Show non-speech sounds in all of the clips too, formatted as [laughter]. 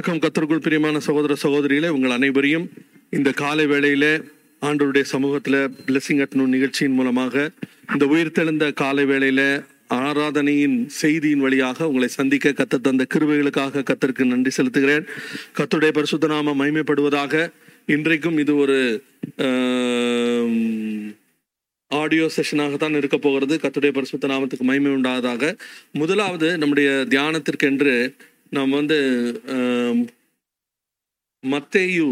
வணக்கம் கத்தருக்குள் பிரியமான சகோதர சகோதரிகளே உங்கள் அனைவரையும் இந்த காலை வேளையில ஆண்டோருடைய சமூகத்தில் பிளஸிங் அட்னூன் நிகழ்ச்சியின் மூலமாக இந்த உயிர்த்தெழுந்த காலை வேளையில ஆராதனையின் செய்தியின் வழியாக உங்களை சந்திக்க கத்த தந்த கிருவைகளுக்காக கத்தருக்கு நன்றி செலுத்துகிறேன். கத்துடைய பரிசுத்த நாம மகிமைப்படுவதாக இன்றைக்கும் இது ஒரு ஆடியோ செஷனாக தான் இருக்க போகிறது. கத்துடைய பரிசுத்த நாமத்துக்கு மகிமை உண்டாததாக முதலாவது நம்முடைய தியானத்திற்கென்று நம்ம வந்து மத்தேயு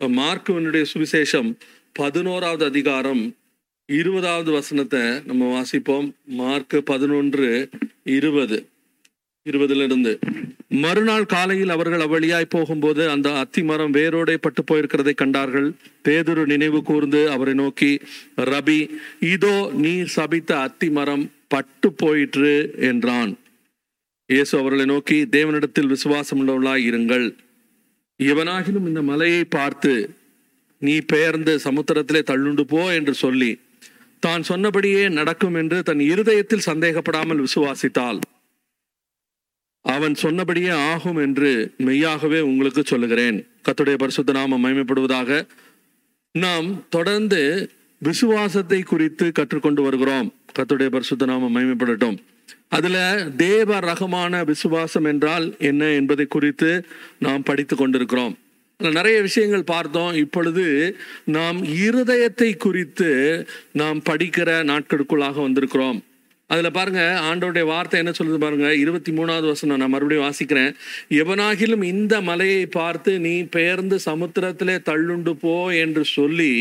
மார்க்குவனுடைய சுவிசேஷம் பதினோராவது அதிகாரம் இருபதாவது வசனத்தை நம்ம வாசிப்போம். மார்க் பதினொன்று இருபது. இருபதுல இருந்து மறுநாள் காலையில் அவர்கள் அவ்வழியாய் போகும்போது அந்த அத்தி மரம் வேரோடே பட்டு போயிருக்கிறதை கண்டார்கள். பேதுரு நினைவு கூர்ந்து அவரை நோக்கி ரபி இதோ நீ சபித்த அத்தி மரம் பட்டு போயிற்று என்றான். இயேசு அவர்களை நோக்கி தேவனிடத்தில் விசுவாசம் உள்ளவர்களாய் இருங்கள். எவனாகிலும் இந்த மலையை பார்த்து நீ பெயர்ந்து சமுத்திரத்திலே தள்ளுண்டு போ என்று சொல்லி தான் சொன்னபடியே நடக்கும் என்று தன் இருதயத்தில் சந்தேகப்படாமல் விசுவாசித்தால் அவன் சொன்னபடியே ஆகும் என்று மெய்யாகவே உங்களுக்கு சொல்லுகிறேன். கத்துடைய பரிசுத்த நாம மயமைப்படுவதாக நாம் தொடர்ந்து விசுவாசத்தை குறித்து கற்றுக்கொண்டு வருகிறோம். கத்துடைய பரிசுத்த நாம மயமைப்படட்டும் அதில் தேவ ரகமான விசுவாசம் என்றால் என்ன என்பதை குறித்து நாம் படித்து கொண்டிருக்கிறோம். நிறைய விஷயங்கள் பார்த்தோம். இப்பொழுது நாம் இருதயத்தை குறித்து நாம் படிக்கிற நாட்களுக்குள்ளாக வந்திருக்கிறோம். அதில் பாருங்கள் ஆண்டோடைய வார்த்தை என்ன சொல்லுது பாருங்கள் இருபத்தி மூணாவது வசனம் நான் மறுபடியும் வாசிக்கிறேன். எவனாகிலும் இந்த மலையை பார்த்து நீ பெயர்ந்து சமுத்திரத்திலே தள்ளுண்டு போ என்று சொல்லி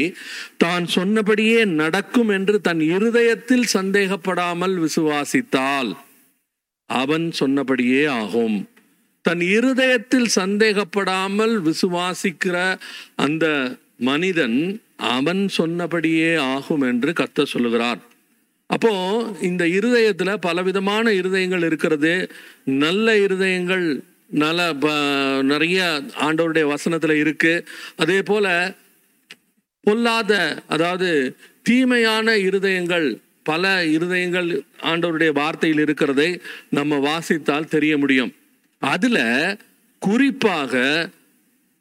தான் சொன்னபடியே நடக்கும் என்று தன் இருதயத்தில் சந்தேகப்படாமல் விசுவாசித்தால் அவன் சொன்னபடியே ஆகும். தன் இருதயத்தில் சந்தேகப்படாமல் விசுவாசிக்கிற அந்த மனிதன் அவன் சொன்னபடியே ஆகும் என்று கத்த சொல்லுகிறார். அப்போ இந்த இருதயத்துல பலவிதமான இருதயங்கள் இருக்கிறது. நல்ல இருதயங்கள் நல்ல நிறைய ஆண்டவருடைய வசனத்துல இருக்கு. அதே போல பொல்லாத அதாவது தீமையான இருதயங்கள் பல இருதயங்கள் ஆண்டவருடைய வார்த்தையில் இருக்கிறதை நம்ம வாசித்தால் தெரிய முடியும். அதுல குறிப்பாக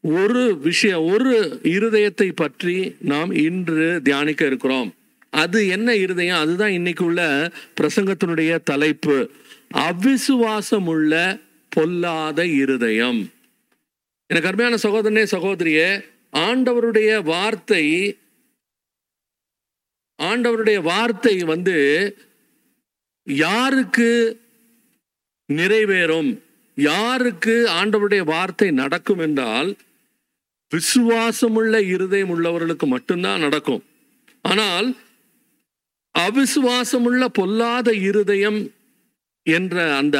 ஒரு விஷயம் ஒரு இருதயத்தை பற்றி நாம் இன்று தியானிக்க இருக்கிறோம். அது என்ன இருதயம்? அதுதான் இன்னைக்கு உள்ள பிரசங்கத்தினுடைய தலைப்பு. அவிசுவாசம் உள்ள பொல்லாத இருதயம். எனக்கு அருமையான சகோதரனே சகோதரியே ஆண்டவருடைய வார்த்தை ஆண்டவருடைய வார்த்தை வந்து யாருக்கு நிறைவேறும்? யாருக்கு ஆண்டவருடைய வார்த்தை நடக்கும் என்றால் விசுவாசமுள்ள இருதயம் உள்ளவர்களுக்கு மட்டும்தான் நடக்கும். ஆனால் அவிசுவாசமுள்ள பொல்லாத இருதயம் என்ற அந்த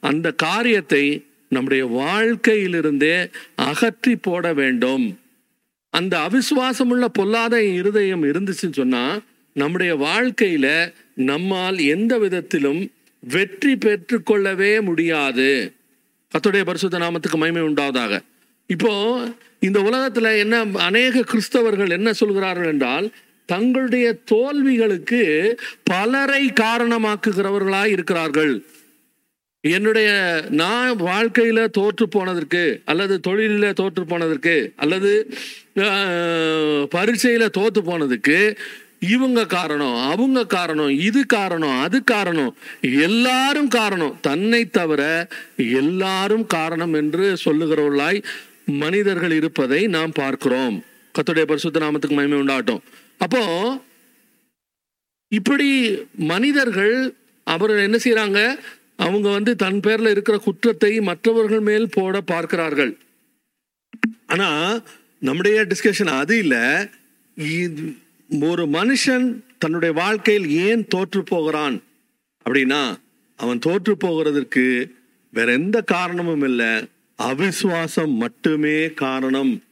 அந்த காரியத்தை நம்முடைய வாழ்க்கையிலிருந்தே அகற்றி போட வேண்டும். அந்த அவிசுவாசமுள்ள பொல்லாத இருதயம் இருந்துச்சுன்னு சொன்னா நம்முடைய வாழ்க்கையில நம்மால் எந்த விதத்திலும் வெற்றி பெற்றுக்கொள்ளவே முடியாது. கத்துடைய பரிசுத்த நாமத்துக்கு மகிமை உண்டாவதாக. இப்போ இந்த உலகத்துல என்ன அநேக கிறிஸ்தவர்கள் என்ன சொல்கிறார்கள் என்றால் தங்களுடைய தோல்விகளுக்கு பலரை காரணமாக்குகிறவர்களாய் இருக்கிறார்கள். என்னுடைய நான் வாழ்க்கையில தோற்று போனதற்கு அல்லது தொழிலில் தோற்று போனதற்கு அல்லது பரீட்சையில தோத்து போனதுக்கு இவங்க காரணம் அவங்க காரணம் இது காரணம் அது காரணம் எல்லாரும் காரணம். தன்னை தவிர எல்லாரும் காரணம் என்று சொல்லுகிறவர்களாய் மனிதர்கள் இருப்பதை நாம் பார்க்கிறோம். கத்துடைய பரிசுத்த நாமத்துக்கு மகிமை உண்டாட்டும் அப்போ இப்படி மனிதர்கள் அவர் என்ன செய்யறாங்க அவங்க வந்து தன் பேர்ல இருக்கிற குற்றத்தை மற்றவர்கள் மேல் போட பார்க்கிறார்கள். ஆனா நம்முடைய டிஸ்கஷன் அது இல்லை. இது ஒரு மனுஷன் தன்னுடைய வாழ்க்கையில் ஏன் தோற்று போகிறான்? அப்படின்னா அவன் தோற்று போகிறதுக்கு வேற எந்த காரணமும் இல்லை. அவிசுவாசம் மட்டுமே காரணம்.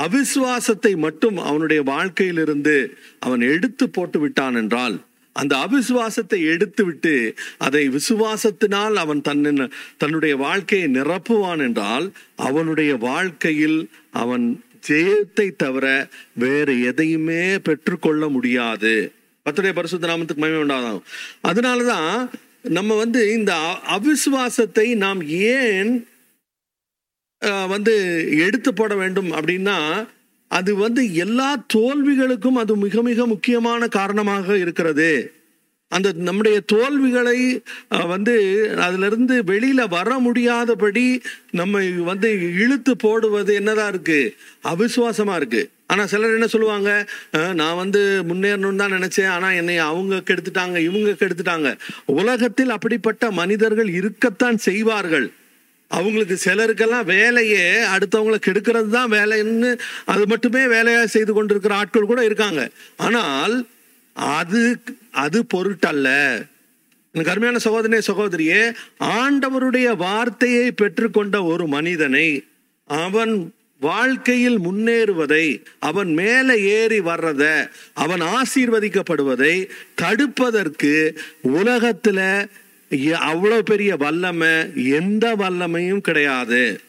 அவிசுவாசத்தை மட்டும் அவனுடைய வாழ்க்கையிலிருந்து அவன் எடுத்து போட்டு விட்டான் என்றால் அந்த அவிசுவாசத்தை எடுத்துவிட்டு அதை விசுவாசத்தினால் அவன் தன்னின் தன்னுடைய வாழ்க்கையை நிரப்புவான் என்றால் அவனுடைய வாழ்க்கையில் அவன் ஜெயத்தை தவிர வேறு எதையுமே பெற்றுக்கொள்ள முடியாது. பத்துடைய பரிசுத்த நாமத்துக்கு மயமே உண்டாகும் அதனாலதான் நம்ம வந்து இந்த அவிசுவாசத்தை நாம் ஏன் வந்து எடுத்து போட வேண்டும் அப்படின்னா அது வந்து எல்லா தோல்விகளுக்கும் அது மிக மிக முக்கியமான காரணமாக இருக்கிறது. அந்த நம்முடைய தோல்விகளை வந்து அதிலிருந்து வெளியில வர முடியாதபடி நம்ம வந்து இழுத்து போடுவது என்னதான் இருக்கு? அவிசுவாசமா இருக்கு. ஆனா சிலர் என்ன சொல்லுவாங்க? நான் வந்து முன்னேறணும்னு தான் நினைச்சேன். ஆனா என்னை அவங்க கெடுத்துட்டாங்க இவங்க கெடுத்துட்டாங்க. உலகத்தில் அப்படிப்பட்ட மனிதர்கள் இருக்கத்தான் செய்வார்கள். அவங்களுக்கு சிலருக்கெல்லாம் வேலையே அடுத்தவங்களை கெடுக்கிறது தான் வேலைன்னு அது மட்டுமே வேலையாக செய்து கொண்டிருக்கிற ஆட்கள் கூட இருக்காங்க. ஆனால் அது அது பொருட்டல்ல. எனக்கு அருமையான சகோதரனே சகோதரியே ஆண்டவருடைய வார்த்தையை பெற்றுக்கொண்ட ஒரு மனிதனை அவன் வாழ்க்கையில் முன்னேறுவதை அவன் மேலே ஏறி வர்றத அவன் ஆசீர்வதிக்கப்படுவதை தடுப்பதற்கு உலகத்தில் அவ்வளோ பெரிய வல்லமை எந்த வல்லமையும் கிடையாது.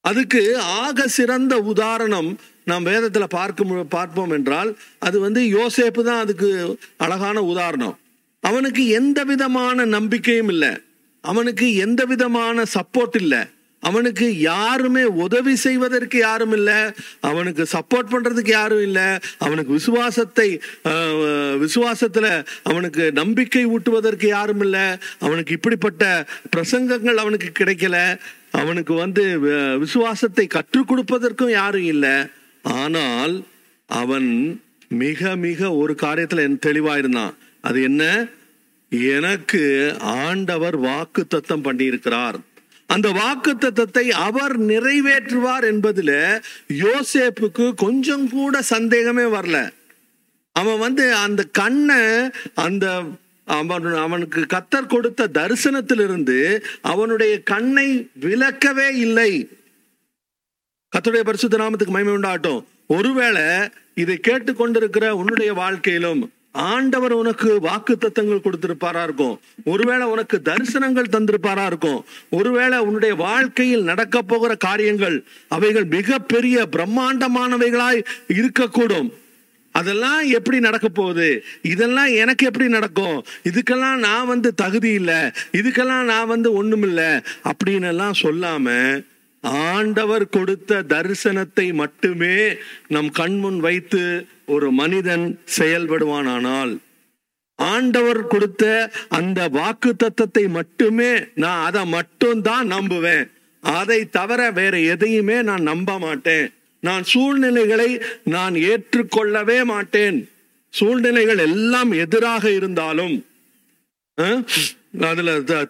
அதுக்கு ஆக சிறந்த உதாரணம் நாம் வேதத்தில் பார்க்க பார்ப்போம் என்றால் அது வந்து யோசேப்பு தான் அதுக்கு அழகான உதாரணம். அவனுக்கு எந்த விதமான நம்பிக்கையும் இல்லை. அவனுக்கு எந்த விதமான சப்போர்ட் இல்லை. அவனுக்கு யாருமே உதவி செய்வதற்கு யாரும் இல்லை. அவனுக்கு சப்போர்ட் பண்ணுறதுக்கு யாரும் இல்லை. அவனுக்கு விசுவாசத்தை விசுவாசத்தில் அவனுக்கு நம்பிக்கை ஊட்டுவதற்கு யாரும் இல்லை. அவனுக்கு இப்படிப்பட்ட பிரசங்கங்கள் அவனுக்கு கிடைக்கல. அவனுக்கு வந்து விசுவாசத்தை கற்றுக் கொடுப்பதற்கும் யாரும் இல்லை. ஆனால் அவன் மிக மிக ஒரு காரியத்தில் தெளிவாயிருந்தான். அது என்ன? எனக்கு ஆண்டவர் வாக்கு தத்தம் பண்ணியிருக்கிறார். அந்த வாக்கு தத்தத்தை அவர் நிறைவேற்றுவார் என்பதுல யோசேப்புக்கு கொஞ்சம் கூட சந்தேகமே வரல. அவன் வந்து அந்த கண்ணை அந்த அவன் அவனுக்கு கத்தர் கொடுத்த தரிசனத்திலிருந்து அவனுடைய கண்ணை விலக்கவே இல்லை. கத்தருடைய பரிசுத்த நாமத்துக்கு மகிமை உண்டாட்டும் ஒருவேளை இதை கேட்டுக்கொண்டிருக்கிற உன்னுடைய வாழ்க்கையிலும் ஆண்டவர் உனக்கு வாக்கு தத்தங்கள் கொடுத்திருப்பாரா இருக்கும். ஒருவேளை உனக்கு தரிசனங்கள் தந்திருப்பாரா இருக்கும். ஒருவேளை உன்னுடைய வாழ்க்கையில் நடக்க போகிற காரியங்கள் அவைகள் மிகப்பெரிய பிரம்மாண்டமானவைகளாய் இருக்கக்கூடும். அதெல்லாம் எப்படி நடக்க போகுது? இதெல்லாம் எனக்கு எப்படி நடக்கும்? இதுக்கெல்லாம் நான் வந்து தகுதி இல்லை. இதுக்கெல்லாம் நான் வந்து ஒண்ணுமில்லை. அப்படின்னு எல்லாம் சொல்லாம ஆண்டவர் கொடுத்த தரிசனத்தை மட்டுமே நம் கண்முன் வைத்து ஒரு மனிதன் செயல்படுவானானால் ஆண்டவர் கொடுத்த அந்த வாக்கு தத்தத்தை மட்டுமே நான் அதை மட்டும் தான் நம்புவேன். அதை தவிர வேற எதையுமே நான் நம்ப மாட்டேன். நான் சூழ்நிலைகளை நான் ஏற்றுக்கொள்ளவே மாட்டேன். சூழ்நிலைகள் எல்லாம் எதிராக இருந்தாலும் அதில் த-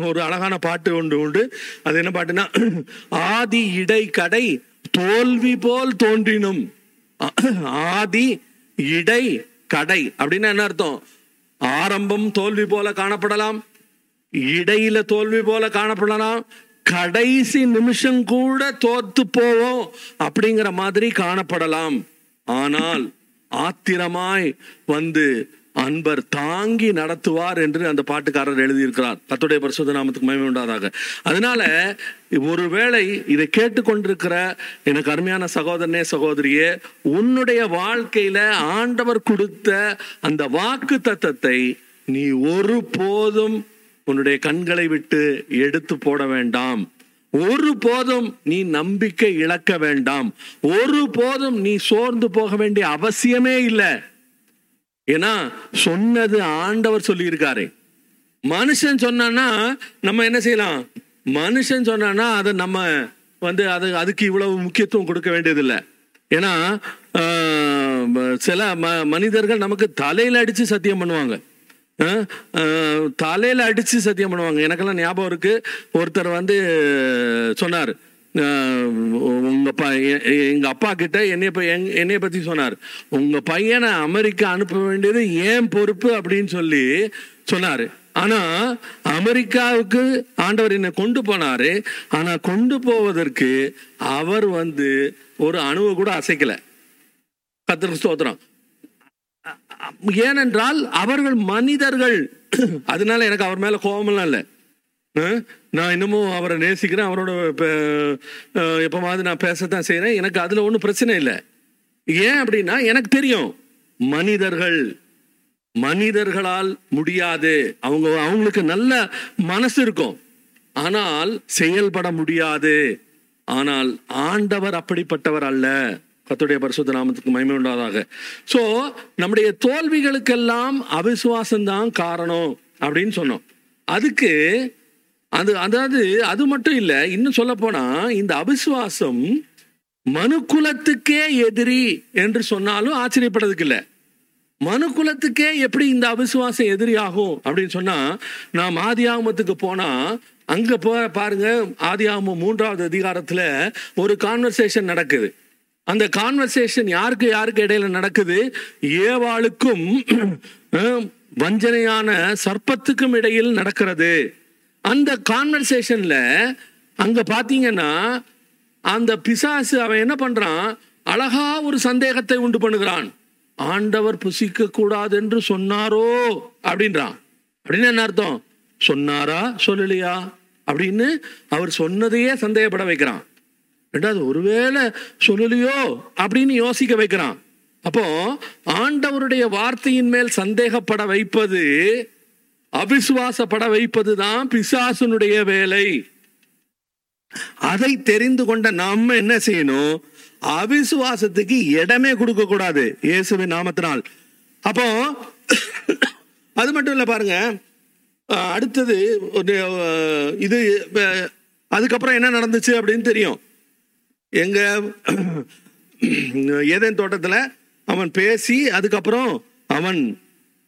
ஒரு அழகான பாட்டு ஒன்று உண்டு. அது என்ன பாட்டுன்னா ஆதி இடை கடை தோல்வி போல் தோன்றினும். ஆதி இடை கடை அப்படின்னா என்ன அர்த்தம்? ஆரம்பம் தோல்வி போல காணப்படலாம் இடையில தோல்வி போல காணப்படலாம் கடைசி நிமிஷம் கூட தோத்து போவோம் அப்படிங்கிற மாதிரி காணப்படலாம். ஆனால் ஆத்திரமாய் வந்து அன்பர் தாங்கி நடத்துவார் என்று அந்த பாட்டுக்காரர் எழுதியிருக்கிறார். கத்துடைய பரிசுத்த நாமத்துக்கு மகிமை உண்டாதாக. அதனால ஒருவேளை இதை கேட்டுக்கொண்டிருக்கிற எனக்கு அருமையான சகோதரனே சகோதரியே உன்னுடைய வாழ்க்கையில ஆண்டவர் கொடுத்த அந்த வாக்கு தத்தத்தை நீ ஒருபோதும் உன்னுடைய கண்களை விட்டு எடுத்து போட வேண்டாம். ஒரு போதும் நீ நம்பிக்கை இழக்க வேண்டாம். ஒரு போதும் நீ சோர்ந்து போக வேண்டிய அவசியமே இல்லை. ஏன்னா சொன்னது ஆண்டவர் சொல்லியிருக்காரு. மனுஷன் சொன்னான்னா நம்ம என்ன செய்யலாம்? மனுஷன் சொன்னான்னா அதை நம்ம வந்து அது அதுக்கு இவ்வளவு முக்கியத்துவம் கொடுக்க வேண்டியதில்லை. ஏன்னா சில ம மனிதர்கள் நமக்கு தலையில் அடித்து சத்தியம் பண்ணுவாங்க. தலையில் அடித்து சத்தியம் பண்ணுவாங்க. எனக்கெல்லாம் ஞாபகம் இருக்குது ஒருத்தர் வந்து சொன்னார். உங்கள் அப்பா எங்கள் எ- அப்பா கிட்ட என்னை எங்- என்னைய பற்றி சொன்னார். உங்கள் பையனை அமெரிக்கா அனுப்ப வேண்டியது ஏன் பொறுப்பு அப்படின்னு சொல்லி சொன்னார். ஆனால் அமெரிக்காவுக்கு ஆண்டவர் என்னை கொண்டு போனார். ஆனால் கொண்டு போவதற்கு அவர் வந்து ஒரு அணுவை கூட அசைக்கல. கத்திர ஸ்தோத்திரம். ஏனென்றால் அவர்கள் மனிதர்கள். [clears throat] அதனால எனக்கு அவர் மேலே கோபமெல்லாம் இல்லை. நான் இன்னமும் அவரை நேசிக்கிறேன். அவரோட பே- அஹ், நான் பேசத்தான் செய்கிறேன் எனக்கு அதில் ஒன்றும் பிரச்சனை இல்லை. ஏன் அப்படின்னா எனக்கு தெரியும். மனிதர்கள் மனிதர்களால் முடியாது. அவங்க அவங்களுக்கு நல்ல மனசு இருக்கும். ஆனால் செயல்பட முடியாது. ஆனால் ஆண்டவர் அப்படிப்பட்டவர் அல்ல. கத்துடைய பரிசுத்த நாமத்துக்கு மகிமை உண்டாதாக. ஸோ நம்முடைய தோல்விகளுக்கெல்லாம் அவிசுவாசம்தான் காரணம் அப்படின்னு சொன்னோம். அதுக்கு அது அதாவது அது மட்டும் இல்ல இன்னும் சொல்ல போனா இந்த அவிசுவாசம் மனுக்குலத்துக்கே எதிரி என்று சொன்னாலும் ஆச்சரியப்படுறதுக்கு இல்லை. மனுக்குலத்துக்கே எப்படி இந்த அவிசுவாசம் எதிரி ஆகும் அப்படின்னு சொன்னா நாம் ஆதியாமத்துக்கு போனா அங்க போ பாருங்க ஆதியாமம் மூன்றாவது அதிகாரத்துல ஒரு கான்வர்சேஷன் நடக்குது. அந்த கான்வர்சேஷன் யாருக்கு யாருக்கு இடையில நடக்குது? ஏவாளுக்கும் வஞ்சனையான சர்ப்பத்துக்கும் இடையில் நடக்கிறது. அந்த கான்வர்சேஷன்ல அங்க பாத்தீங்கன்னா அந்த பிசாசு அவன் என்ன பண்றான்? அழகா ஒரு சந்தேகத்தை உண்டு பண்ணுகிறான். ஆண்டவர் புசிக்க கூடாது என்று சொன்னாரோ? அப்படின்றான். அப்படின்னு என்ன அர்த்தம்? சொன்னாரா? சொல்லலையா? அப்படின்னு அவர் சொன்னதையே சந்தேகப்பட வைக்கிறான். ரெண்டாவது ஒருவேளை சொல்லலையோ? அப்படின்னு யோசிக்க வைக்கிறான். அப்போ ஆண்டவருடைய வார்த்தையின் மேல் சந்தேகப்பட வைப்பது அவிசுவாசப்பட வைப்பது தான் பிசாசனுடைய வேலை. அதை தெரிந்து கொண்ட நம்ம என்ன செய்யணும்? அவிசுவாசத்துக்கு இடமே கொடுக்க கூடாது இயேசுவின் நாமத்தினால். அப்போ அது மட்டும் இல்ல பாருங்க. அடுத்தது ஒரு இது அதுக்கப்புறம் என்ன நடந்துச்சு அப்படின்னு தெரியும். எங்க ஏதேன் தோட்டத்துல அவன் பேசி அதுக்கப்புறம் அவன்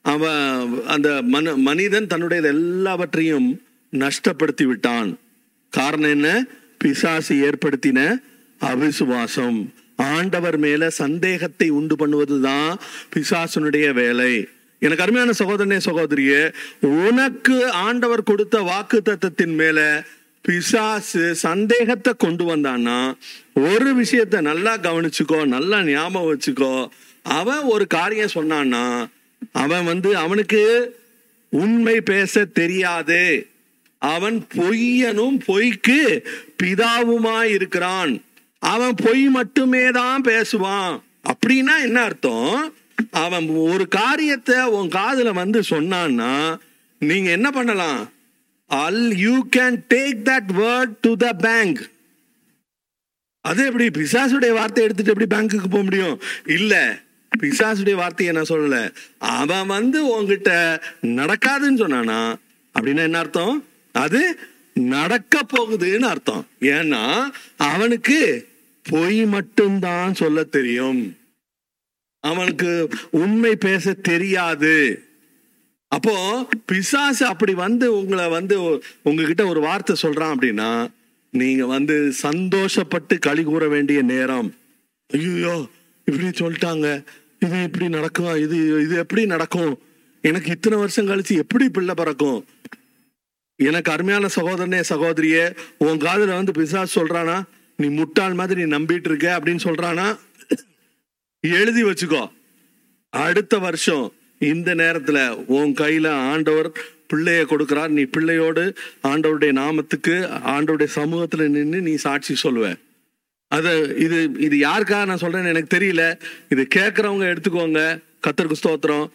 அவன் அந்த மன மனிதன் தன்னுடைய எல்லாவற்றையும் நஷ்டப்படுத்தி விட்டான் காரணம் என்ன? பிசாசு ஏற்படுத்தின அவிசுவாசம். ஆண்டவர் மேல சந்தேகத்தை உண்டு பண்ணுவது தான் பிசாசனுடைய வேலை. எனக்கு அருமையான சகோதரனே சகோதரியே உனக்கு ஆண்டவர் கொடுத்த வாக்கு தத்துவத்தின் மேல பிசாசு சந்தேகத்தை கொண்டு வந்தான்னா ஒரு விஷயத்த நல்லா கவனிச்சுக்கோ நல்லா ஞாபகம் வச்சுக்கோ. அவன் ஒரு காரியம் சொன்னான்னா அவன் வந்து அவனுக்கு உண்மை பேச தெரியாது. அவன் பொய்யனும் பொய்க்கு பிதாவுமா இருக்கிறான் அவன் பொய் மட்டுமே தான் பேசுவான். அப்படின்னா என்ன அர்த்தம்? அவன் ஒரு காரியத்தை உன் காதுல வந்து சொன்னான்னா நீங்க என்ன பண்ணலாம்? All you can take that word to the bank அது எப்படி பிசாசுடைய வார்த்தை எடுத்துட்டு எப்படி பேங்க்குக்கு போக முடியும்? இல்லை. பிசாசுடைய வார்த்தையை நான் சொல்லல. அவன் வந்து உன்கிட்ட நடக்காதுன்னு சொன்னானா? அப்படின்னா என்ன அர்த்தம்? அது நடக்க போகுதுன்னு அர்த்தம். ஏன்னா அவனுக்கு பொய் மட்டும்தான் சொல்ல தெரியும். அவனுக்கு உண்மை பேச தெரியாது. அப்போ பிசாசு அப்படி வந்து உங்களை வந்து உங்ககிட்ட ஒரு வார்த்தை சொல்றான் அப்படின்னா நீங்க வந்து சந்தோஷப்பட்டு களி கூற வேண்டிய நேரம். ஐயோ இப்படி சொல்லிட்டாங்க இது இப்படி நடக்கும் இது இது எப்படி நடக்கும்? எனக்கு இத்தனை வருஷம் கழிச்சு எப்படி பிள்ளை பிறக்கும்? எனக்கு அருமையான சகோதரனே சகோதரியே உன் காதில் வந்து பிசாஸ் சொல்றானா நீ முட்டாள் மாதிரி நீ நம்பிட்டு இருக்க அப்படின்னு சொல்றானா? எழுதி வச்சுக்கோ. அடுத்த வருஷம் இந்த நேரத்துல உன் கையில ஆண்டவர் பிள்ளைய கொடுக்கிறார். நீ பிள்ளையோடு ஆண்டவருடைய நாமத்துக்கு ஆண்டவருடைய சமூகத்துல நின்று நீ சாட்சி சொல்லுவேன் அது இது இது யாருக்காக நான் சொல்றேன்னு எனக்கு தெரியல. இது கேட்கறவங்க எடுத்துக்கோங்க. கத்தருக்கு ஸ்தோத்திரம்.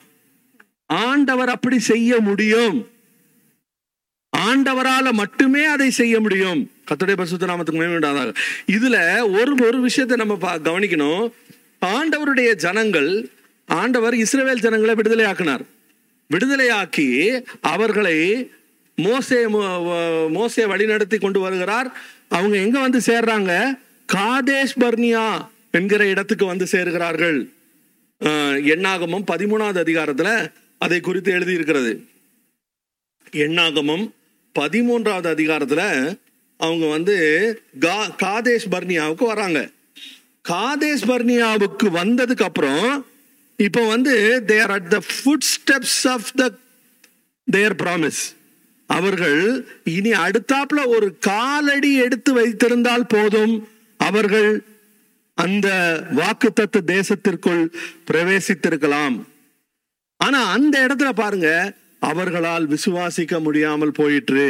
ஆண்டவர் அப்படி செய்ய முடியும். ஆண்டவரால மட்டுமே அதை செய்ய முடியும். கத்துடைய பரிசுத்த நாமத்துக்கு மகிமை இதுல ஒரு ஒரு விஷயத்தை நம்ம பா- கவனிக்கணும். ஆண்டவருடைய ஜனங்கள் ஆண்டவர் இஸ்ரேவேல் ஜனங்களை விடுதலை ஆக்கினார் விடுதலையாக்கி அவர்களை மோசே மோ- மோசே வழிநடத்தி கொண்டு வருகிறார். அவங்க எங்க வந்து சேர்றாங்க? காதேஷ் பர்னியா என்கிற இடத்துக்கு வந்து சேர்கிறார்கள். எண்ணாகமம் பதிமூணாவது அதிகாரத்துல அதை குறித்து எழுதியிருக்கிறது. எண்ணாகமம் பதிமூன்றாவது அதிகாரத்துல அவங்க வந்து கா- காதேஷ் பர்னியாவுக்கு வராங்க. காதேஷ் பர்னியாவுக்கு வந்ததுக்கு அப்புறம் இப்போ வந்து they're at the footsteps of the their promise அவர்கள் இனி அடுத்தாப்புல ஒரு காலடி எடுத்து வைத்திருந்தால் போதும். அவர்கள் அந்த வாக்குத்தத்து தேசத்திற்குள் பிரவேசித்திருக்கலாம். ஆனா அந்த இடத்துல பாருங்க அவர்களால் விசுவாசிக்க முடியாமல் போயிற்று.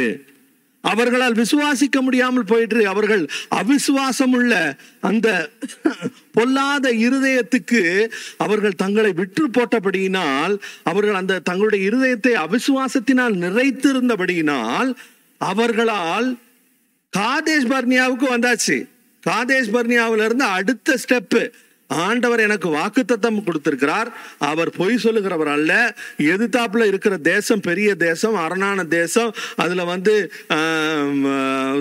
அவர்களால் விசுவாசிக்க முடியாமல் போயிற்று. அவர்கள் அவிசுவாசம் உள்ள அந்த பொல்லாத இருதயத்துக்கு அவர்கள் தங்களை விற்று போட்டபடியினால் அவர்கள் அந்த தங்களுடைய இருதயத்தை அவிசுவாசத்தினால் நிறைத்திருந்தபடியினால் அவர்களால் காதேஷ் பர்னியாவுக்கு வந்தாச்சு. காதேஷ் பர்னியாவிலிருந்து அடுத்த ஸ்டெப்பு ஆண்டவர் எனக்கு வாக்குத்தத்தம் கொடுத்திருக்கிறார். அவர் பொய் சொல்லுகிறவர் அல்ல. எதிர்த்தாப்புல இருக்கிற தேசம் பெரிய தேசம் அரணான தேசம். அதுல வந்து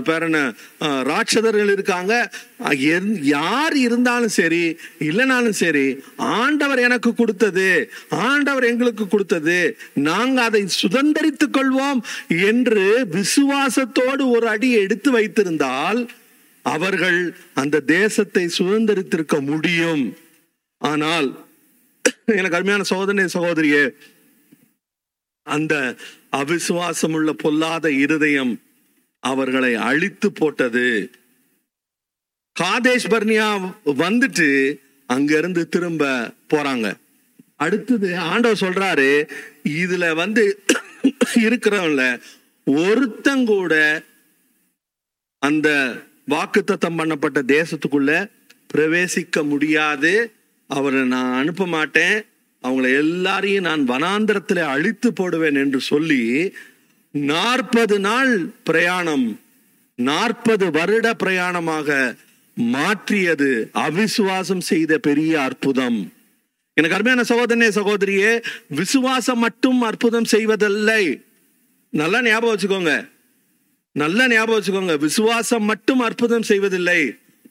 பேர் என்ன? ராட்சதர்கள் இருக்காங்க. எந்- யார் இருந்தாலும் சரி இல்லைனாலும் சரி ஆண்டவர் எனக்கு கொடுத்தது ஆண்டவர் எங்களுக்கு கொடுத்தது நாங்க அதை சுதந்திரித்துக் கொள்வோம் என்று விசுவாசத்தோடு ஒரு அடி எடுத்து வைத்திருந்தால் அவர்கள் அந்த தேசத்தை சுதந்திரித்திருக்க முடியும். ஆனால் எனக்கு அருமையான சோதனை சகோதரியே அந்த அவிசுவாசம் உள்ள பொல்லாத இருதயம் அவர்களை அழித்து போட்டது. காதேஷ் பர்னியா வந்துட்டு அங்க இருந்து திரும்ப போறாங்க. அடுத்தது ஆண்டவர் சொல்றாரு இதுல வந்து இருக்கிறவங்கள ஒருத்தங்கூட அந்த வாக்குத்தத்தம் பண்ணப்பட்ட தேசத்துக்குள்ள பிரவேசிக்க முடியாது. அவரை நான் அனுப்ப மாட்டேன். அவங்கள எல்லாரையும் நான் வனாந்திரத்தில் அழித்து போடுவேன் என்று சொல்லி நாற்பது நாள் பிரயாணம் நாற்பது வருட பிரயாணமாக மாற்றியது அவிசுவாசம் செய்த பெரிய அற்புதம். எனக்கு அருமையான சகோதரனே சகோதரியே விசுவாசம் மட்டும் அற்புதம் செய்வதில்லை. நல்லா ஞாபகம் வச்சுக்கோங்க. நல்ல ஞாபகம் வச்சுக்கோங்க. விசுவாசம் மட்டும் அற்புதம் செய்வதில்லை.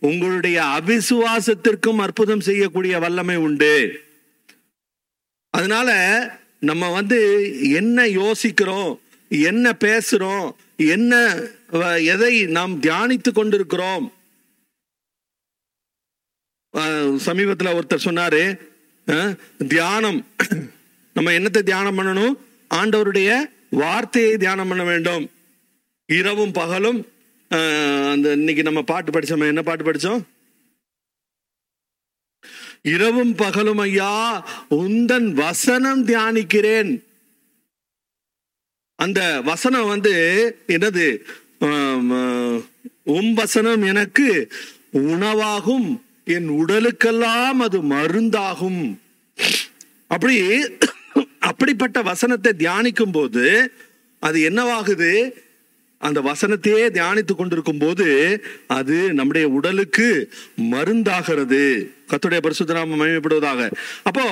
உங்களுடைய அவிசுவாசத்திற்கும் அற்புதம் செய்யக்கூடிய வல்லமை உண்டு. அதனால நம்ம வந்து என்ன யோசிக்கிறோம் என்ன பேசுறோம் என்ன எதை நாம் தியானித்து கொண்டிருக்கிறோம். சமீபத்தில் ஒருத்தர் சொன்னாரு தியானம். நம்ம என்னத்தை தியானம் பண்ணணும்? ஆண்டவருடைய வார்த்தையை தியானம் பண்ண வேண்டும். இரவும் பகலும் அஹ், அந்த இன்னைக்கு நம்ம பாட்டு படித்தோம் என்ன பாட்டு படிச்சோம்? இரவும் பகலும் ஐயா உந்தன் வசனம் தியானிக்கிறேன். அந்த வசனம் வந்து என்னது? ஆஹ், உம் வசனம் எனக்கு உணவாகும் என் உடலுக்கெல்லாம் அது மருந்தாகும். அப்படி அப்படிப்பட்ட வசனத்தை தியானிக்கும் போது அது என்னவாகுது? அந்த வசனத்தையே தியானித்து கொண்டிருக்கும் போது அது நம்முடைய உடலுக்கு மருந்தாகிறது. கத்துடைய பரிசுத்தராம மயமைப்படுவதாக அப்போ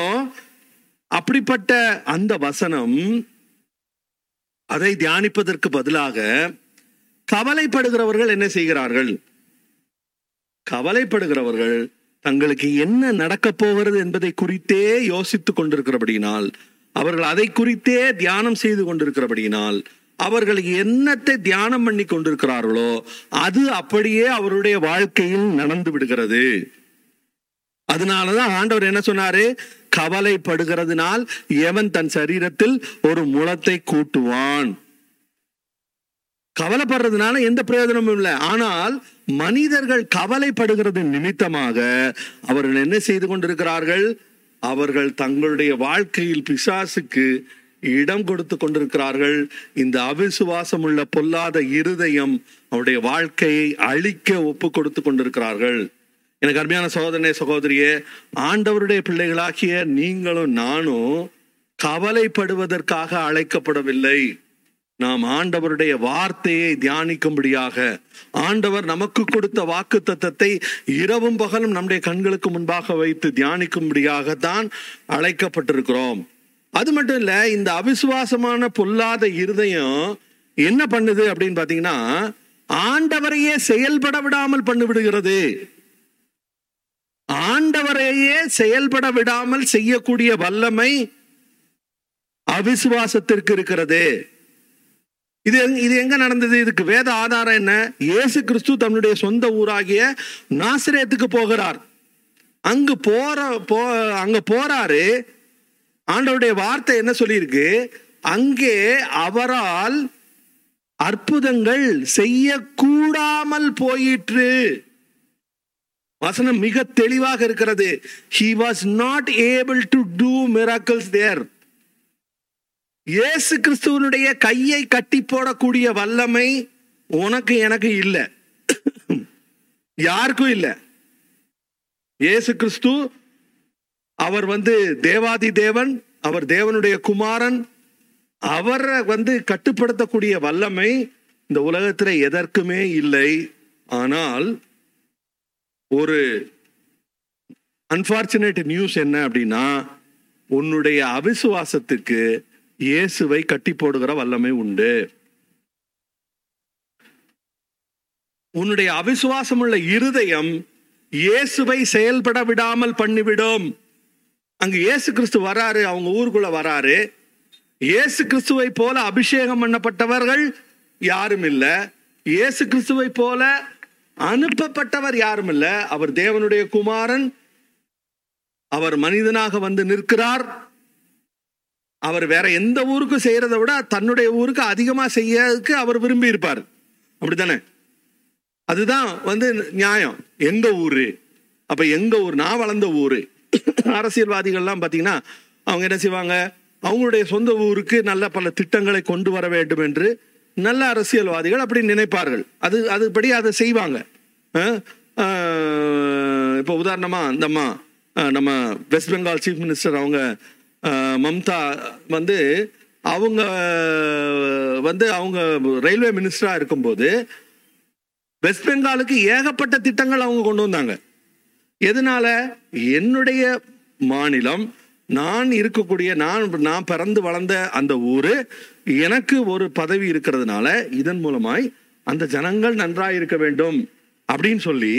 அப்படிப்பட்ட அந்த வசனம் அதை தியானிப்பதற்கு பதிலாக கவலைப்படுகிறவர்கள் என்ன செய்கிறார்கள்? கவலைப்படுகிறவர்கள் தங்களுக்கு என்ன நடக்கப் போகிறது என்பதை குறித்தே யோசித்துக் கொண்டிருக்கிறபடியினால் அவர்கள் அதை குறித்தே தியானம் செய்து கொண்டிருக்கிறபடியினால் அவர்கள் என்னத்தை தியானம் பண்ணி கொண்டிருக்கிறார்களோ அது அப்படியே அவருடைய வாழ்க்கையில் நடந்து விடுகிறது. அதனாலதான் ஆண்டவர் என்ன சொன்னாரு? கவலைப்படுகிறதுனால் எவன் தன் சரீரத்தில் ஒரு முளத்தை கூட்டுவான். கவலைப்படுறதுனால எந்த பிரயோஜனமும் இல்லை. ஆனால் மனிதர்கள் கவலைப்படுகிறது நிமித்தமாக அவர்கள் என்ன செய்து கொண்டிருக்கிறார்கள்? அவர்கள் தங்களுடைய வாழ்க்கையில் பிசாசுக்கு இடம் கொடுத்து கொண்டிருக்கிறார்கள். இந்த அவிசுவாசம் உள்ள பொல்லாத இருதயம் அவருடைய வாழ்க்கையை அழிக்க ஒப்பு கொடுத்து கொண்டிருக்கிறார்கள். எனக்கு அருமையான சகோதரனே சகோதரியே ஆண்டவருடைய பிள்ளைகளாகிய நீங்களும் நானும் கவலைப்படுவதற்காக அழைக்கப்படவில்லை. நாம் ஆண்டவருடைய வார்த்தையை தியானிக்கும்படியாக ஆண்டவர் நமக்கு கொடுத்த வாக்கு தத்தத்தை இரவும் பகலும் நம்முடைய கண்களுக்கு முன்பாக வைத்து தியானிக்கும்படியாக தான் அழைக்கப்பட்டிருக்கிறோம். அது மட்டும் இல்லை இந்த அவிசுவாசமான பொல்லாத இருதயம் என்ன பண்ணுது அப்படின்னு பார்த்தீங்கன்னா ஆண்டவரையே செயல்பட விடாமல் பண்ணி விடுகிறது. ஆண்டவரையே செயல்பட விடாமல் செய்யக்கூடிய வல்லமை அவிசுவாசத்திற்கு இருக்கிறது. இது இது எங்க நடந்தது? இதுக்கு வேத ஆதாரம் என்ன? இயேசு கிறிஸ்து தன்னுடைய சொந்த ஊராகிய நாசிரியத்துக்கு போகிறார். அங்கு போற போ அங்க போறாரு. ஆண்டவருடைய வார்த்தை என்ன சொல்லியிருக்கு? அங்கே அவரால் அற்புதங்கள் செய்யக்கூடாமல் போயிற்று. வசனம் மிக தெளிவாக இருக்கிறது. He was not able to do miracles there இயேசு கிறிஸ்துவனுடைய கையை கட்டி போடக்கூடிய வல்லமை உனக்கு எனக்கு இல்லை. யாருக்கும் இல்லை. இயேசு கிறிஸ்து அவர் வந்து தேவாதி தேவன் அவர் தேவனுடைய குமாரன். அவரை வந்து கட்டுப்படுத்தக்கூடிய வல்லமை இந்த உலகத்துல எதற்குமே இல்லை. ஆனால் ஒரு அன்பார்ச்சுனேட் நியூஸ் என்ன அப்படின்னா உன்னுடைய அவிசுவாசத்துக்கு இயேசுவை கட்டி போடுகிற வல்லமை உண்டு. உன்னுடைய அவிசுவாசம் உள்ள இருதயம் இயேசுவை செயல்பட விடாமல் பண்ணிவிடும். அங்கே இயேசு கிறிஸ்து வராரு அவங்க ஊருக்குள்ள வராரு. இயேசு கிறிஸ்துவை போல அபிஷேகம் பண்ணப்பட்டவர்கள் யாரும் இல்லை. இயேசு கிறிஸ்துவை போல அனுப்பப்பட்டவர் யாரும் இல்லை. அவர் தேவனுடைய குமாரன். அவர் மனிதனாக வந்து நிற்கிறார். அவர் வேற எந்த ஊருக்கும் செய்யறதை விட தன்னுடைய ஊருக்கு அதிகமா செய்யறதுக்கு அவர் விரும்பி இருப்பார். அப்படித்தானே? அதுதான் வந்து நியாயம். எங்க ஊரு? அப்ப எங்க ஊர்? நான் வளர்ந்த ஊரு. [coughs] அரசியல்வாதிகள்லாம் பார்த்தீங்கன்னா அவங்க என்ன செய்வாங்க? அவங்களுடைய சொந்த ஊருக்கு நல்ல பல திட்டங்களை கொண்டு வர வேண்டும் என்று நல்ல அரசியல்வாதிகள் அப்படி நினைப்பார்கள். அது அதுபடி அதை செய்வாங்க. இப்போ உதாரணமா இந்த அம்மா நம்ம வெஸ்ட் பெங்கால் சீஃப் மினிஸ்டர் அவங்க மம்தா வந்து அவங்க வந்து அவங்க ரயில்வே மினிஸ்டராக இருக்கும்போது வெஸ்ட் பெங்காலுக்கு ஏகப்பட்ட திட்டங்கள் அவங்க கொண்டு வந்தாங்க. எதனால? என்னுடைய மாநிலம் நான் இருக்கக்கூடிய நான் நான் பிறந்து வளர்ந்த அந்த ஊரு எனக்கு ஒரு பதவி இருக்கிறதுனால இதன் மூலமாய் அந்த ஜனங்கள் நன்றாக இருக்க வேண்டும் அப்படின்னு சொல்லி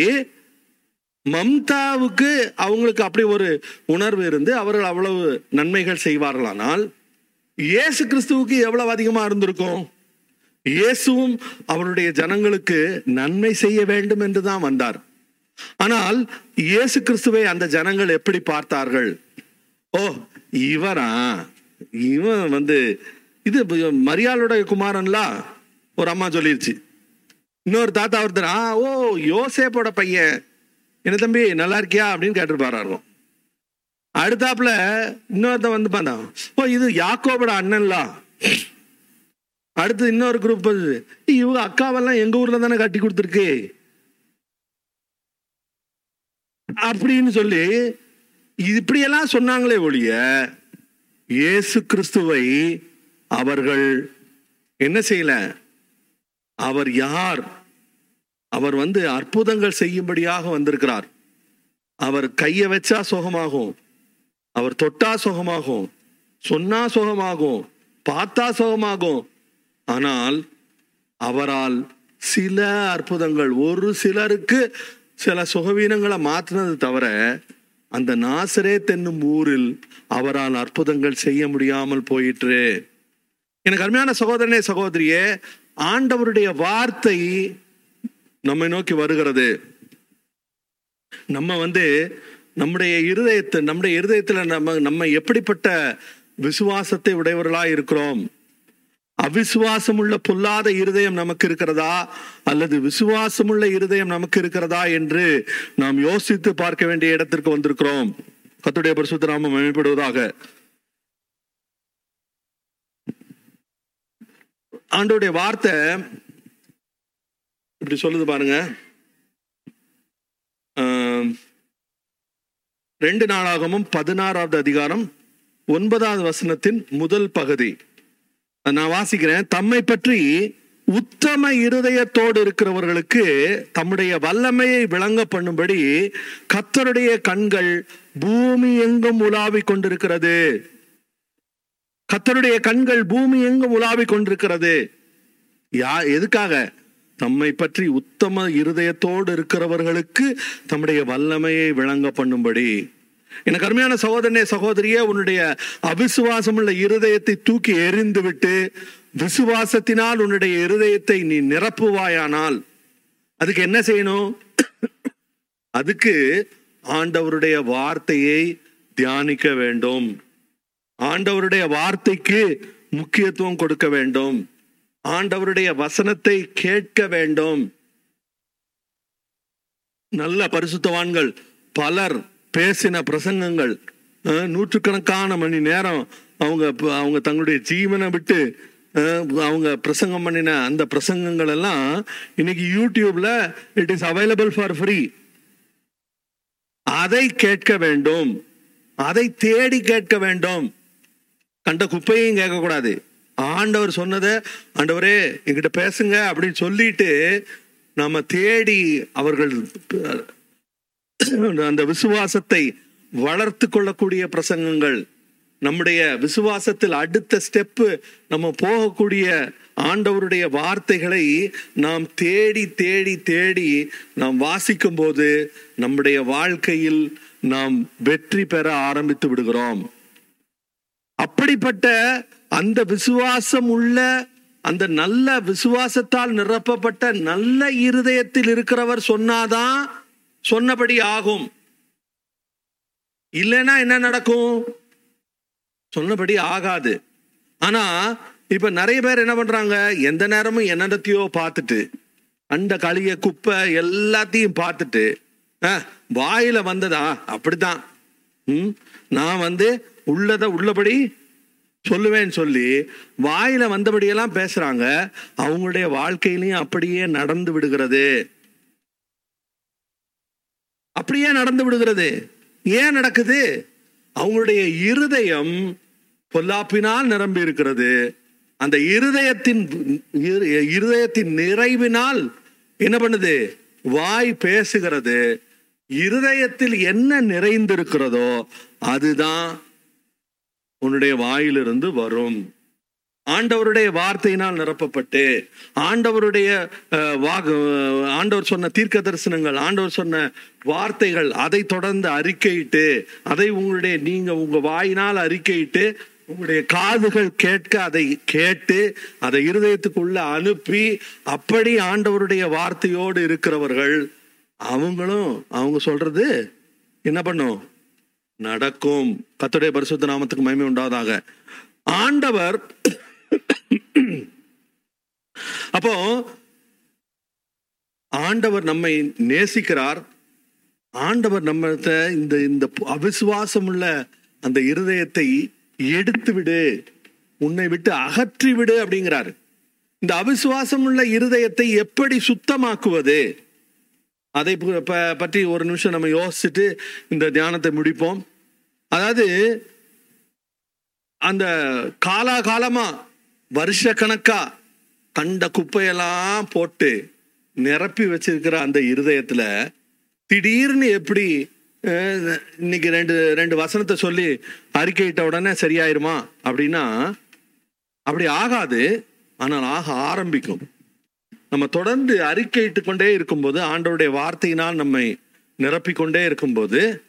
மம்தாவுக்கு அவங்களுக்கு அப்படி ஒரு உணர்வு இருந்து அவர்கள் அவ்வளவு நன்மைகள் செய்வார்களானால் இயேசு கிறிஸ்துவுக்கு எவ்வளவு அதிகமா இருந்திருக்கும்? இயேசுவும் அவருடைய ஜனங்களுக்கு நன்மை செய்ய வேண்டும் என்று தான் வந்தார். ஆனால் இயேசு கிறிஸ்துவை அந்த ஜனங்கள் எப்படி பார்த்தார்கள்? ஓ இவரா? இவன் வந்து இது மரியாளுடைய குமாரன்லா? ஒரு அம்மா சொல்லிருச்சு. இன்னொரு தாத்தா ஒருத்தர் ஆ ஓ யோசேப்போட பையன். என்ன தம்பி நல்லா இருக்கியா? அப்படின்னு கேட்டிருப்பாரா அடுத்தாப்புல இன்னொருத்தன் வந்து பார்த்தான் ஓ இது யாக்கோபோட அண்ணன்லா? அடுத்து இன்னொரு குரூப் இவங்க அக்காவெல்லாம் எங்க ஊர்ல தானே கட்டி கொடுத்துருக்கு? அப்படின்னு சொல்லி இப்படியெல்லாம் சொன்னாங்களே ஒழிய இயேசு கிறிஸ்துவை அவர்கள் என்ன செய்யல? அவர் யார்? அவர் வந்து அற்புதங்கள் செய்யும்படியாக வந்திருக்கிறார். அவர் கையை வச்சா சுகமாகும் அவர் தொட்டா சுகமாகும் சொன்னா சுகமாகும் பார்த்தா சுகமாகும். ஆனால் அவரால் சில அற்புதங்கள் ஒரு சிலருக்கு சில சுகவீனங்களை மாற்றினது தவிர அந்த நாசரே தென்னும் ஊரில் அவரால் அற்புதங்கள் செய்ய முடியாமல் போயிற்று. எனக்கு அருமையான சகோதரனே சகோதரியே ஆண்டவருடைய வார்த்தை நம்மை நோக்கி வருகிறது. நம்ம வந்து நம்முடைய இருதயத்தை நம்முடைய இருதயத்துல நம்ம நம்ம எப்படிப்பட்ட விசுவாசத்தை உடையவர்களா இருக்கிறோம் அவிசுவாசமுள்ள பொல்லாத இருதயம் நமக்கு இருக்கிறதா? அல்லது விசுவாசமுள்ள இருதயம் நமக்கு இருக்கிறதா என்று நாம் யோசித்து பார்க்க வேண்டிய இடத்திற்கு வந்திருக்கிறோம். கத்துடைய பரிசுத்த அமைப்படுவதாக மேம்படுவதாக. ஆண்டோடைய வார்த்தை இப்படி சொல்லுது பாருங்க. ரெண்டு நாளாகவும் பதினாறாவது அதிகாரம் ஒன்பதாவது வசனத்தின் முதல் பகுதி. நான் வாசிக்கிறேன். தம்மை பற்றி உத்தம இருதயத்தோடு இருக்கிறவர்களுக்கு தம்முடைய வல்லமையை விளங்க பண்ணும்படி கத்தருடைய கண்கள் பூமி எங்கும் உலாவிக் கொண்டிருக்கிறது. கத்தருடைய கண்கள் பூமி எங்கும் உலாவி கொண்டிருக்கிறது. யா எதுக்காக? தம்மை பற்றி உத்தம இருதயத்தோடு இருக்கிறவர்களுக்கு தம்முடைய வல்லமையை விளங்க பண்ணும்படி. எனக்கு அருமையான சகோதரனே சகோதரியே உன்னுடைய அவிசுவாசம் உள்ள இருதயத்தை தூக்கி எறிந்து விட்டு விசுவாசத்தினால் உன்னுடைய இருதயத்தை நீ நிரப்புவாயானால் அதுக்கு என்ன செய்யணும்? அதுக்கு ஆண்டவருடைய வார்த்தையை தியானிக்க வேண்டும். ஆண்டவருடைய வார்த்தைக்கு முக்கியத்துவம் கொடுக்க வேண்டும். ஆண்டவருடைய வசனத்தை கேட்க வேண்டும். நல்ல பரிசுத்தவான்கள் பலர் பேசின பிரசங்கங்கள் நூற்றுக்கணக்கான மணி நேரம் அவங்க அவங்க தங்களுடைய ஜீவனை விட்டு அவங்க பிரசங்கம் பண்ணின அந்த பிரசங்கங்கள் எல்லாம் இன்னைக்கு யூடியூப்ல it is available for free அதை கேட்க வேண்டும். அதை தேடி கேட்க வேண்டும். கண்ட குப்பையும் கேட்கக்கூடாது. ஆண்டவர் சொன்னதை ஆண்டவரே என்கிட்ட பேசுங்க அப்படின்னு சொல்லிட்டு நம்ம தேடி அவர்கள் [clears throat] அந்த விசுவாசத்தை வளர்த்து கொள்ளக்கூடிய பிரசங்கங்கள் நம்முடைய விசுவாசத்தில் அடுத்த ஸ்டெப்பு நம்ம போகக்கூடிய ஆண்டவருடைய வார்த்தைகளை நாம் தேடி தேடி தேடி நாம் வாசிக்கும் போது நம்முடைய வாழ்க்கையில் நாம் வெற்றி பெற ஆரம்பித்து விடுகிறோம். அப்படிப்பட்ட அந்த விசுவாசம் உள்ள அந்த நல்ல விசுவாசத்தால் நிரப்பப்பட்ட நல்ல இருதயத்தில் இருக்கிறவர் சொன்னாதான் சொன்னபடி ஆகும். இல்லைன்னா என்ன நடக்கும்? சொன்னபடி ஆகாது. ஆனா இப்ப நிறைய பேர் என்ன பண்றாங்க? எந்த நேரமும் என்னத்தையோ பார்த்துட்டு அந்த களிய குப்பை எல்லாத்தையும் பார்த்துட்டு வாயில வந்ததா? அப்படிதான் ம், நான் வந்து உள்ளத உள்ளபடி சொல்லுவேன்னு சொல்லி வாயில வந்தபடியெல்லாம் பேசுறாங்க. அவங்களுடைய வாழ்க்கையிலையும் அப்படியே நடந்து விடுகிறது. அப்படியே நடந்து விடுகிறது. ஏன் நடக்குது? அவங்களுடைய இருதயம் பொல்லாப்பினால் நிரம்பி இருக்கிறது. அந்த இருதயத்தின் இரு- இருதயத்தின் நிறைவினால் என்ன பண்ணுது? வாய் பேசுகிறது. இருதயத்தில் என்ன நிறைந்திருக்கிறதோ அதுதான் உன்னுடைய வாயிலிருந்து வரும். ஆண்டவருடைய வார்த்தையினால் நிரப்பப்பட்டு ஆண்டவருடைய வாக ஆண்டவர் சொன்ன தீர்க்க தரிசனங்கள் ஆண்டவர் சொன்ன வார்த்தைகள் அதை தொடர்ந்து அறிக்கையிட்டு அதை உங்களுடைய நீங்க உங்க வாயினால் அறிக்கையிட்டு உங்களுடைய காதுகள் கேட்க அதை கேட்டு அதை இருதயத்துக்குள்ள அனுப்பி அப்படி ஆண்டவருடைய வார்த்தையோடு இருக்கிறவர்கள் அவங்களும் அவங்க சொல்றது என்ன பண்ணும்? நடக்கும். கத்துடைய பரிசுத்த நாமத்துக்கு மகிமை உண்டாவதாக. ஆண்டவர் அப்போ ஆண்டவர் நம்மை நேசிக்கிறார். ஆண்டவர் நம்ம இந்த இந்த அவிசுவாசம் உள்ள அந்த இருதயத்தை எடுத்து விடு உன்னை விட்டு அகற்றி விடு அப்படிங்கிறாரு. இந்த அவிசுவாசம் உள்ள இருதயத்தை எப்படி சுத்தமாக்குவது? அதை பற்றி ஒரு நிமிஷம் நம்ம யோசிச்சுட்டு இந்த தியானத்தை முடிப்போம். அதாவது அந்த காலாகாலமா வருஷ கணக்கா கண்ட குப்பையெல்லாம் போட்டு நிரப்பி வச்சிருக்கிற அந்த இருதயத்துல திடீர்னு எப்படி இன்னைக்கு ரெண்டு ரெண்டு வசனத்தை சொல்லி அறிக்கையிட்ட உடனே சரியாயிருமா? அப்படின்னா அப்படி ஆகாது ஆனால் ஆக ஆரம்பிக்கும். நம்ம தொடர்ந்து அறிக்கையிட்டு கொண்டே இருக்கும்போது ஆண்டவருடைய வார்த்தையினால் நம்மை நிரப்பிக்கொண்டே இருக்கும்போது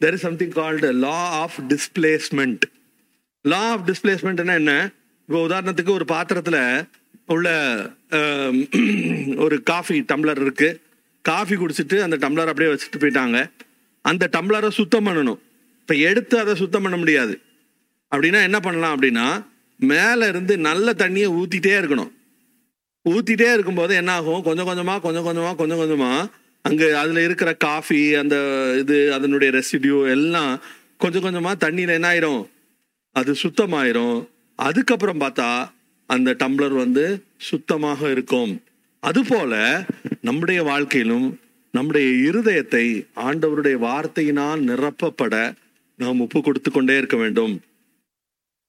there is something called law of displacement law of டிஸ்பிளேஸ்மெண்ட்னா என்ன? இப்போ உதாரணத்துக்கு ஒரு பாத்திரத்தில் உள்ள [clears throat] ஒரு காஃபி டம்ளர் இருக்கு. காஃபி குடிச்சிட்டு அந்த டம்ளர் அப்படியே வச்சுட்டு போயிட்டாங்க. அந்த டம்ளரை சுத்தம் பண்ணணும். இப்போ எடுத்து அதை சுத்தம் பண்ண முடியாது. அப்படின்னா என்ன பண்ணலாம் அப்படின்னா மேலே இருந்து நல்ல தண்ணியை ஊற்றிட்டே இருக்கணும். ஊற்றிட்டே இருக்கும்போது என்ன ஆகும்? கொஞ்சம் கொஞ்சமாக கொஞ்சம் கொஞ்சமாக கொஞ்சம் கொஞ்சமாக அங்கே அதில் இருக்கிற காஃபி அந்த இது அதனுடைய ரெசிடியூ எல்லாம் கொஞ்சம் கொஞ்சமாக தண்ணியில் என்ன ஆயிரும்? அது சுத்தமாயிரும். அதுக்கப்புறம் பார்த்தா அந்த டம்ளர் வந்து சுத்தமாக இருக்கும். அதுபோல நம்முடைய வாழ்க்கையிலும் நம்முடைய இருதயத்தை ஆண்டவருடைய வார்த்தையினால் நிரப்பப்பட நாம் ஒப்பு கொடுத்து கொண்டே இருக்க வேண்டும்.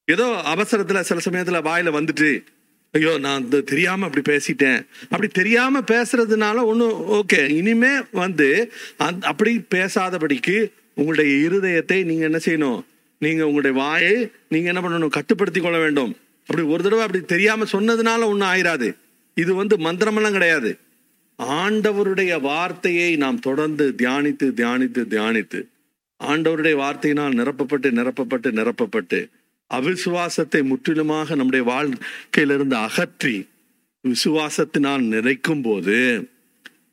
ஏதோ அவசரத்துல சில சமயத்துல வாயில வந்துட்டு ஐயோ நான் இந்த தெரியாம அப்படி பேசிட்டேன். அப்படி தெரியாம பேசுறதுனால ஒன்றும் ஓகே. இனிமே வந்து அந் அப்படி பேசாதபடிக்கு உங்களுடைய இருதயத்தை நீங்க என்ன செய்யணும்? நீங்க உங்களுடைய வாயை நீங்க என்ன பண்ணணும் கட்டுப்படுத்தி கொள்ள வேண்டும். அப்படி ஒரு தடவை அப்படி தெரியாம சொன்னதுனால ஒன்றும் ஆயிராது. இது வந்து மந்திரமெல்லாம் கிடையாது. ஆண்டவருடைய வார்த்தையை நாம் தொடர்ந்து தியானித்து தியானித்து தியானித்து ஆண்டவருடைய வார்த்தையினால் நிரப்பப்பட்டு நிரப்பப்பட்டு நிரப்பப்பட்டு அவிசுவாசத்தை முற்றிலுமாக நம்முடைய வாழ்க்கையிலிருந்து அகற்றி விசுவாசத்தினால் நிறைக்கும் போது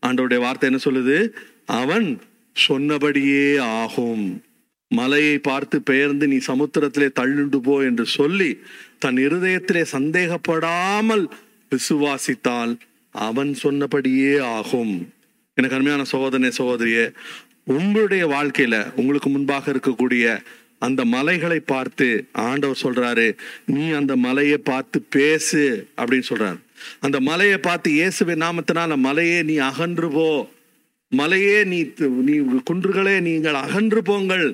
ஆண்டவருடைய வார்த்தை என்ன சொல்லுது? அவன் சொன்னபடியே ஆகும். மலையை பார்த்து பெயர்ந்து நீ சமுத்திரத்திலே தள்ளுண்டு போ என்று சொல்லி தன் இருதயத்திலே சந்தேகப்படாமல் விசுவாசித்தால் அவன் சொன்னபடியே ஆகும். எனக்கு அருமையான சகோதரனே சகோதரியே உங்களுடைய வாழ்க்கையில உங்களுக்கு முன்பாக இருக்கக்கூடிய அந்த மலைகளை பார்த்து ஆண்டவர் சொல்றாரு நீ அந்த மலையை பார்த்து பேசு அப்படின்னு சொல்றாரு. அந்த மலையை பார்த்து இயேசுவின் நாமத்தினால மலையே நீ அகன்று போ. மலையே நீ நீ குன்றுகளே நீங்கள் அகன்று போங்கள்.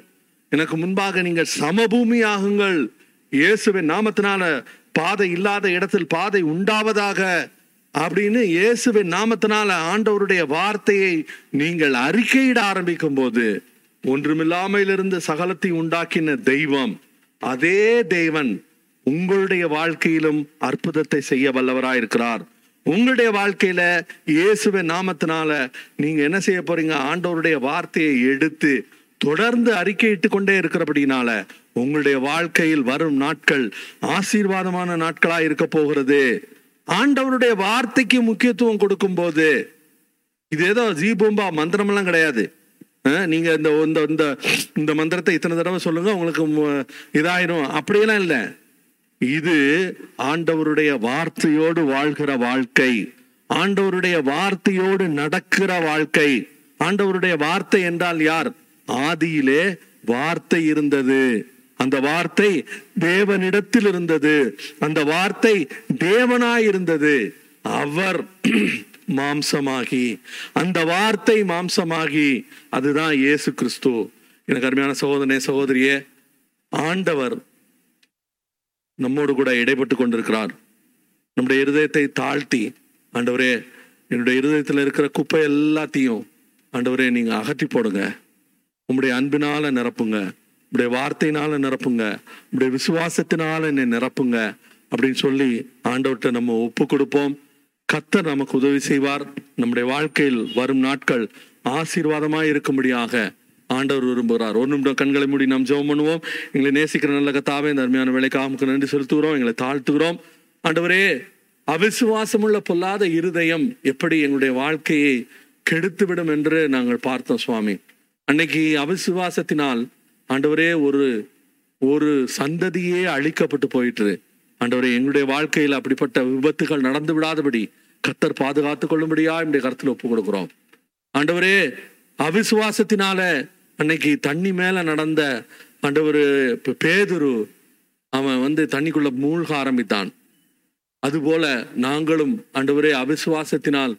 எனக்கு முன்பாக நீங்கள் சமபூமி ஆகுங்கள் இயேசுவின் நாமத்தினால பாதை இல்லாத இடத்தில் பாதை உண்டாவதாக அப்படின்னு இயேசுவின் நாமத்தினால ஆண்டவருடைய வார்த்தையை நீங்கள் அறிக்கையிட ஆரம்பிக்கும் போது ஒன்றுமில்லாமையிலிருந்து சகலத்தை உண்டாக்கின தெய்வம் அதே தேவன் உங்களுடைய வாழ்க்கையிலும் அற்புதத்தை செய்ய வல்லவராயிருக்கிறார். உங்களுடைய வாழ்க்கையில இயேசுவின் நாமத்தினால நீங்க என்ன செய்ய போறீங்க? ஆண்டவருடைய வார்த்தையை எடுத்து தொடர்ந்து அறிக்கையிட்டு கொண்டே இருக்கிறபடினால உங்களுடைய வாழ்க்கையில் வரும் நாட்கள் ஆசீர்வாதமான நாட்களா இருக்க போகிறது. ஆண்டவருடைய வார்த்தைக்கு முக்கியத்துவம் கொடுக்கும் போது இது ஏதோ ஜீபூம்பா மந்திரமெல்லாம் கிடையாது. நீங்க இந்த இந்த இந்த இந்த மந்திரத்தை இத்தனை தடவை சொல்லுங்க உங்களுக்கு இதாயிரும். அப்படியெல்லாம் இல்லை. இது ஆண்டவருடைய வார்த்தையோடு வாழ்கிற வாழ்க்கை. ஆண்டவருடைய வார்த்தையோடு நடக்கிற வாழ்க்கை. ஆண்டவருடைய வார்த்தை என்றால் யார்? ஆதியிலே வார்த்தை இருந்தது. அந்த வார்த்தை தேவனிடத்தில் இருந்தது. அந்த வார்த்தை தேவனாய் இருந்தது. அவர் [clears throat] மாம்சமாகி. அந்த வார்த்தை மாம்சமாகி. அதுதான் இயேசு கிறிஸ்து. எனக்கு அருமையான சகோதரனே சகோதரியே ஆண்டவர் நம்மோடு கூட இடைப்பட்டு கொண்டிருக்கிறார். நம்முடைய இருதயத்தை தாழ்த்தி ஆண்டவரே என்னுடைய இருதயத்தில் இருக்கிற குப்பை எல்லாத்தையும் ஆண்டவரே நீங்கள் அகற்றி போடுங்க. உம்முடைய அன்பினால நிரப்புங்க. உம்முடைய வார்த்தையினால நிரப்புங்க. உம்முடைய விசுவாசத்தினால என்னை நிரப்புங்க. அப்படின்னு சொல்லி ஆண்டவர்கிட்ட நம்ம ஒப்பு கொடுப்போம். கத்தர் நமக்கு உதவி செய்வார். நம்முடைய வாழ்க்கையில் வரும் நாட்கள் ஆசீர்வாதமாய் இருக்கும்படியாக ஆண்டவர் விரும்புகிறார். ஒரு நிமிடம் கண்களை மூடி நாம் ஜெபம் பண்ணுவோம். எங்களை நேசிக்கிற நல்ல கத்தாவே இந்த அருமையான வேலைக்காக உமக்கு நன்றி செலுத்துகிறோம். எங்களை தாழ்த்துகிறோம். ஆண்டவரே அவிசுவாசமுள்ள பொல்லாத இருதயம் எப்படி எங்களுடைய வாழ்க்கையை கெடுத்துவிடும் என்று நாங்கள் பார்த்தோம் சுவாமி. அன்னைக்கு அவிசுவாசத்தினால் ஆண்டவரே ஒரு ஒரு சந்ததியே அழிக்கப்பட்டு போயிட்டு ஆண்டவரே எங்களுடைய வாழ்க்கையில் அப்படிப்பட்ட விபத்துகள் நடந்து விடாதபடி கத்தர் பாதுகாத்து கொள்ளும்படியா என்னுடைய கருத்தில் ஒப்பு கொடுக்குறோம் ஆண்டவரே அவிசுவாசத்தினால அன்னைக்கு தண்ணி மேல நடந்த ஆண்டவர் பேதுரு அவன் வந்து தண்ணிக்குள்ள மூழ்க ஆரம்பித்தான். அதுபோல நாங்களும் ஆண்டவரே அவிசுவாசத்தினால்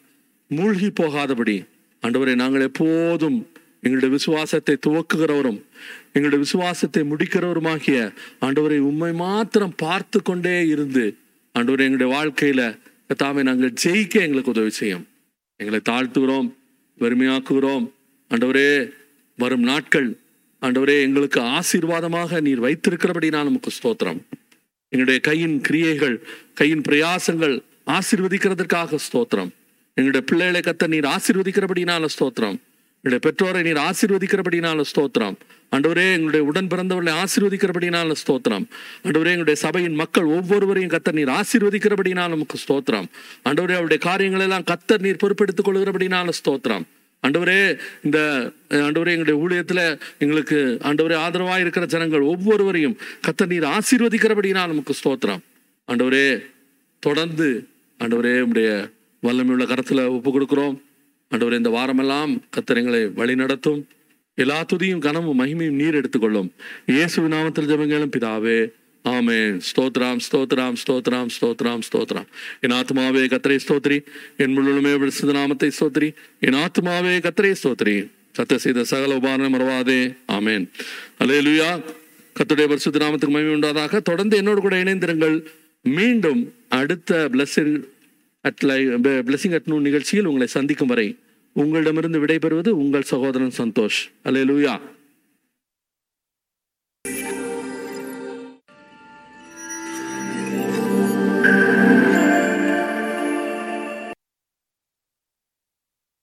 மூழ்கி போகாதபடி ஆண்டவரே நாங்கள் எப்போதும் எங்களுடைய விசுவாசத்தை துவக்குகிறவரும் எங்களுடைய விசுவாசத்தை முடிக்கிறவருமாகிய ஆண்டவரை உண்மை மாத்திரம் பார்த்து கொண்டே இருந்து ஆண்டவர் எங்களுடைய வாழ்க்கையில தாமே நாங்கள் ஜெயிக்க எங்களுக்கு உதவி செய்யும். எங்களை தாழ்த்துகிறோம் வெறுமையாக்குகிறோம். ஆண்டவரே வரும் நாட்கள் ஆண்டவரே எங்களுக்கு ஆசீர்வாதமாக நீர் வைத்திருக்கிறபடினால் நமக்கு ஸ்தோத்திரம். எங்களுடைய கையின் கிரியைகள் கையின் பிரயாசங்கள் ஆசீர்வதிக்கிறதற்காக ஸ்தோத்திரம். எங்களுடைய பிள்ளைகளை கத்த நீர் ஆசீர்வதிக்கிறபடினால ஸ்தோத்திரம். எங்களுடைய பெற்றோரை நீர் ஆசீர்வதிக்கிறபடினால ஸ்தோத்திரம். ஆண்டவரே எங்களுடைய உடன் பிறந்தவர்களை ஆசீர்வதிக்கிறபடினால ஸ்தோத்திரம். ஆண்டவரே எங்களுடைய சபையின் மக்கள் ஒவ்வொருவரையும் கத்தர் நீர் ஆசீர்வதிக்கிறபடினால நமக்கு ஸ்தோத்திரம். ஆண்டவரே அவருடைய காரியங்கள் எல்லாம் கத்தர் நீர் பொறுப்பெடுத்துக் கொள்கிறபடினால ஸ்தோத்திரம். ஆண்டவரே இந்த அஹ், ஆண்டவரே எங்களுடைய ஊழியத்தில் எங்களுக்கு ஆண்டவரே ஆதரவாக இருக்கிற ஜனங்கள் ஒவ்வொருவரையும் கத்த நீர் ஆசீர்வதிக்கிறபடினால் நமக்கு ஸ்தோத்திரம். ஆண்டவரே தொடர்ந்து ஆண்டவரே உடைய வல்லமையுள்ள கரத்தில் ஒப்பு கொடுக்குறோம். ஆண்டவர் இந்த வாரமெல்லாம் கத்திரங்களை வழி நடத்தும் எல்லா துதியும் கனமும் மகிமையும் நீர் எடுத்துக்கொள்ளும். இயேசு நாமத்தில் ஜெபங்களும் பிதாவே. ஆமே ஸ்தோத்ராம் ஸ்தோத்ராம் ஸ்தோத்ராம் ஸ்தோத்ராம் ஸ்தோத்ராம் என் ஆத்மாவே கத்திரை ஸ்தோத்ரி என் முழுமே விடுசத நாமத்தை ஸ்தோத்ரி என் ஆத்மாவே கத்திரை ஸ்தோத்ரி கத்த செய்த சகல உபாரணம் மறவாதே. ஆமேன். அலே லுயா கத்துடைய பரிசுத்த நாமத்துக்கு மகிமை உண்டாதாக. தொடர்ந்து என்னோடு கூட இணைந்திருங்கள். மீண்டும் அடுத்த பிளஸ்ஸிங் அட் லை பிளஸ்ஸிங் அட்னு நிகழ்ச்சியில் உங்களை சந்திக்கும் வரை உங்களிடமிருந்து விடைபெறுவது உங்கள் சகோதரன் சந்தோஷ். அல்லேலூயா